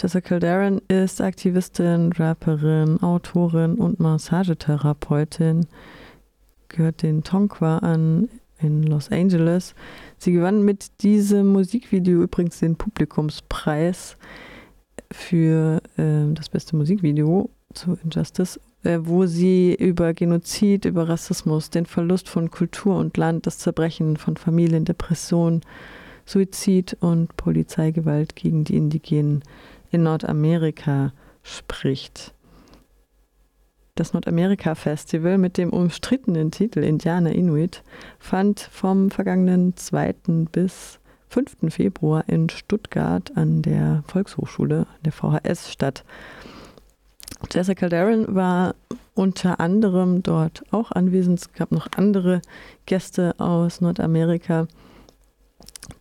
Jessica Darren ist Aktivistin, Rapperin, Autorin und Massagetherapeutin, gehört den Tonqua an in Los Angeles. Sie gewann mit diesem Musikvideo übrigens den Publikumspreis für äh, das beste Musikvideo zu Injustice, äh, wo sie über Genozid, über Rassismus, den Verlust von Kultur und Land, das Zerbrechen von Familien, Depression, Suizid und Polizeigewalt gegen die Indigenen in Nordamerika spricht. Das Nordamerika-Festival mit dem umstrittenen Titel Indianer Inuit fand vom vergangenen 2. bis 5. Februar in Stuttgart an der Volkshochschule, der VHS, statt. Jessica Darren war unter anderem dort auch anwesend. Es gab noch andere Gäste aus Nordamerika.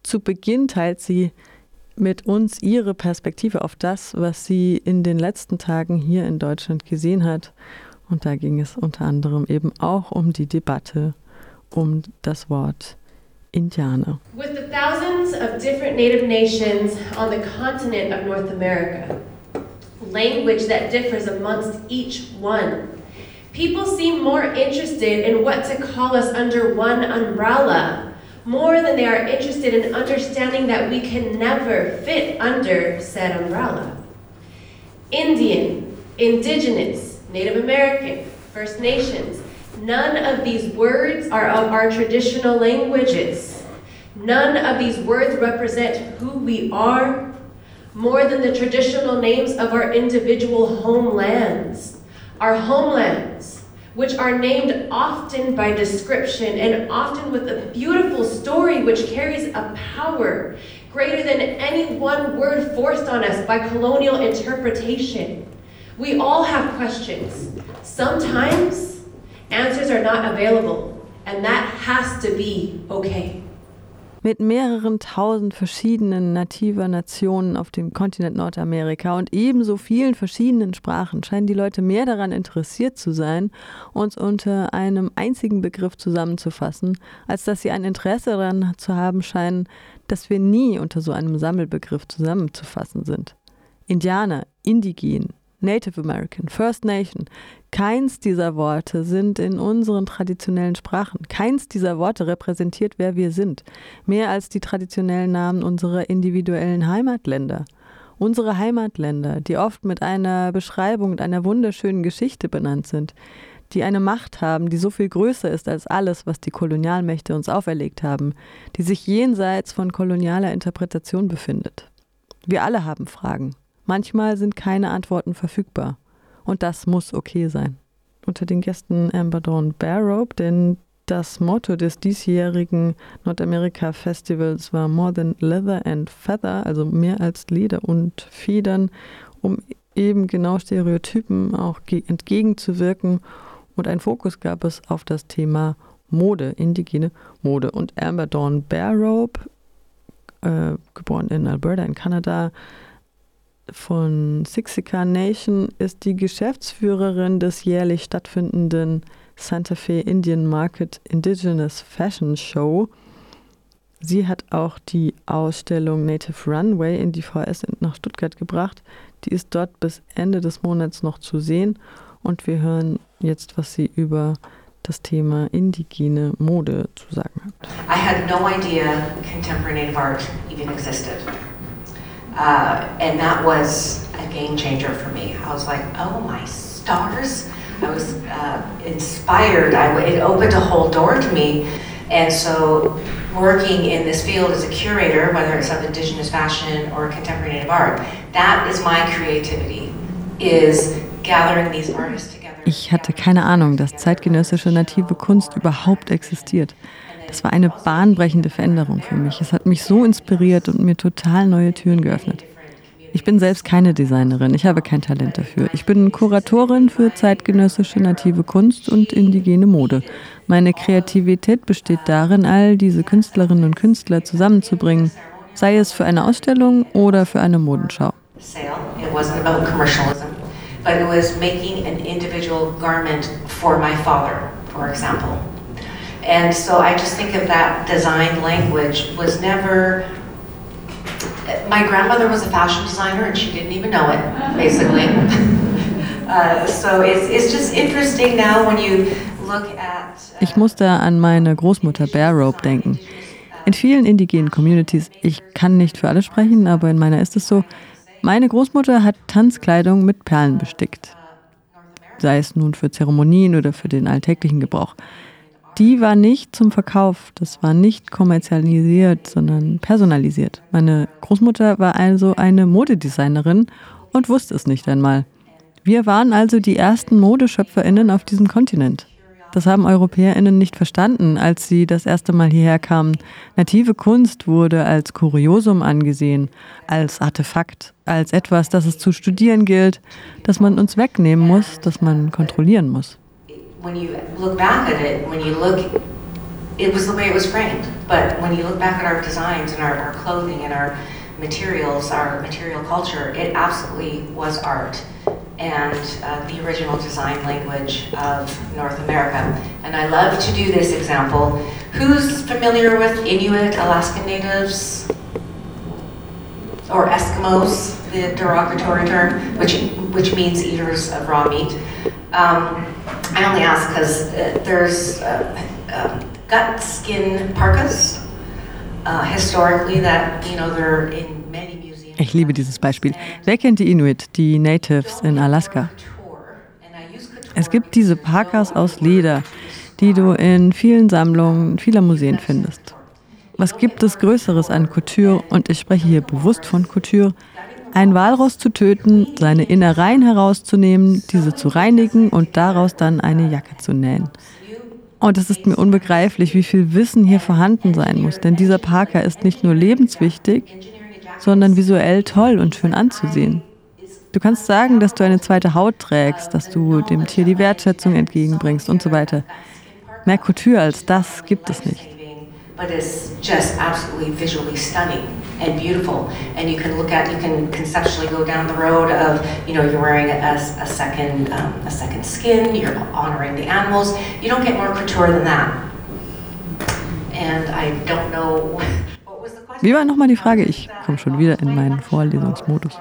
Zu Beginn teilt sie mit uns ihre Perspektive auf das, was sie in den letzten Tagen hier in Deutschland gesehen hat. Und da ging es unter anderem eben auch um die Debatte um das Wort Indianer. With the thousands of different native nations on the continent of North America, language that differs amongst each one, people seem more interested in what to call us under one umbrella more than they are interested in understanding that we can never fit under said umbrella. Indian, Indigenous, Native American, First Nations, none of these words are of our traditional languages. None of these words represent who we are more than the traditional names of our individual homelands. Our homelands which are named often by description and often with a beautiful story which carries a power greater than any one word forced on us by colonial interpretation. We all have questions. Sometimes answers are not available, and that has to be okay. Mit mehreren tausend verschiedenen nativer Nationen auf dem Kontinent Nordamerika und ebenso vielen verschiedenen Sprachen scheinen die Leute mehr daran interessiert zu sein, uns unter einem einzigen Begriff zusammenzufassen, als dass sie ein Interesse daran zu haben scheinen, dass wir nie unter so einem Sammelbegriff zusammenzufassen sind. Indianer, Indigen, Native American, First Nation. Keins dieser Worte sind in unseren traditionellen Sprachen. Keins dieser Worte repräsentiert, wer wir sind. Mehr als die traditionellen Namen unserer individuellen Heimatländer. Unsere Heimatländer, die oft mit einer Beschreibung und einer wunderschönen Geschichte benannt sind, die eine Macht haben, die so viel größer ist als alles, was die Kolonialmächte uns auferlegt haben, die sich jenseits von kolonialer Interpretation befindet. Wir alle haben Fragen. Manchmal sind keine Antworten verfügbar. Und das muss okay sein. Unter den Gästen Amber Dawn Barrow, denn das Motto des diesjährigen Nordamerika Festivals war More than Leather and Feather, also mehr als Leder und Federn, um eben genau Stereotypen auch entgegenzuwirken. Und ein Fokus gab es auf das Thema Mode, indigene Mode. Und Amber Dawn Barrow, äh, geboren in Alberta in Kanada, von Sixica Nation ist die Geschäftsführerin des jährlich stattfindenden Santa Fe Indian Market Indigenous Fashion Show. Sie hat auch die Ausstellung Native Runway in die VS nach Stuttgart gebracht. Die ist dort bis Ende des Monats noch zu sehen und wir hören jetzt, was sie über das Thema indigene Mode zu sagen hat. I had no idea contemporary native art even existed. Uh, and that was a game changer for me. I was like, oh my stars. I was uh, inspired. I, it opened a whole door to me. And so, working in this field as a curator, whether it's of indigenous fashion or contemporary native art, that is my creativity, is gathering these artists together. Ich hatte keine Ahnung, dass zeitgenössische native Kunst überhaupt existiert. Das war eine bahnbrechende Veränderung für mich. Es hat mich so inspiriert und mir total neue Türen geöffnet. Ich bin selbst keine Designerin, ich habe kein Talent dafür. Ich bin Kuratorin für zeitgenössische native Kunst und indigene Mode. Meine Kreativität besteht darin, all diese Künstlerinnen und Künstler zusammenzubringen, sei es für eine Ausstellung oder für eine Modenschau. But it was making an individual garment for my father, for example. And so I just think of that design language was never my grandmother was a fashion designer and she didn't even know it, basically. uh, so it's, it's just interesting now when you look at. Uh, ich musste an meine Großmutter Bear Rope denken. In vielen indigenen Communities, ich kann nicht für alle sprechen, aber in meiner ist es so, meine Großmutter hat Tanzkleidung mit Perlen bestickt. Sei es nun für Zeremonien oder für den alltäglichen Gebrauch die war nicht zum Verkauf, das war nicht kommerzialisiert, sondern personalisiert. Meine Großmutter war also eine Modedesignerin und wusste es nicht einmal. Wir waren also die ersten Modeschöpferinnen auf diesem Kontinent. Das haben Europäerinnen nicht verstanden, als sie das erste Mal hierher kamen. Native Kunst wurde als Kuriosum angesehen, als Artefakt, als etwas, das es zu studieren gilt, das man uns wegnehmen muss, das man kontrollieren muss. When you look back at it, when you look, it was the way it was framed. But when you look back at our designs and our, our clothing and our materials, our material culture, it absolutely was art and uh, the original design language of North America. And I love to do this example. Who's familiar with Inuit, Alaskan Natives, or Eskimos, the derogatory term, which, which means eaters of raw meat? Um, I only ask because uh, there's uh, gut skin parkas uh, historically that you know they're in many museums. Ich liebe dieses Beispiel. Wer kennt die Inuit, die Natives in Alaska? Es gibt diese Parkas aus Leder, die du in vielen Sammlungen vieler Museen findest. Was gibt es Größeres an Couture, und ich spreche hier bewusst von Couture, ein Walross zu töten, seine Innereien herauszunehmen, diese zu reinigen und daraus dann eine Jacke zu nähen. Und es ist mir unbegreiflich, wie viel Wissen hier vorhanden sein muss, denn dieser Parker ist nicht nur lebenswichtig, sondern visuell toll und schön anzusehen. Du kannst sagen, dass du eine zweite Haut trägst, dass du dem Tier die Wertschätzung entgegenbringst und so weiter. Mehr Couture als das gibt es nicht. but it's just absolutely visually stunning and beautiful. And you can look at, you can conceptually go down the road of, you know, you're wearing a, a second, um, a second skin, you're honoring the animals. You don't get more couture than that. And I don't know. Wie war nochmal die Frage? Ich komme schon wieder in meinen Vorlesungsmodus.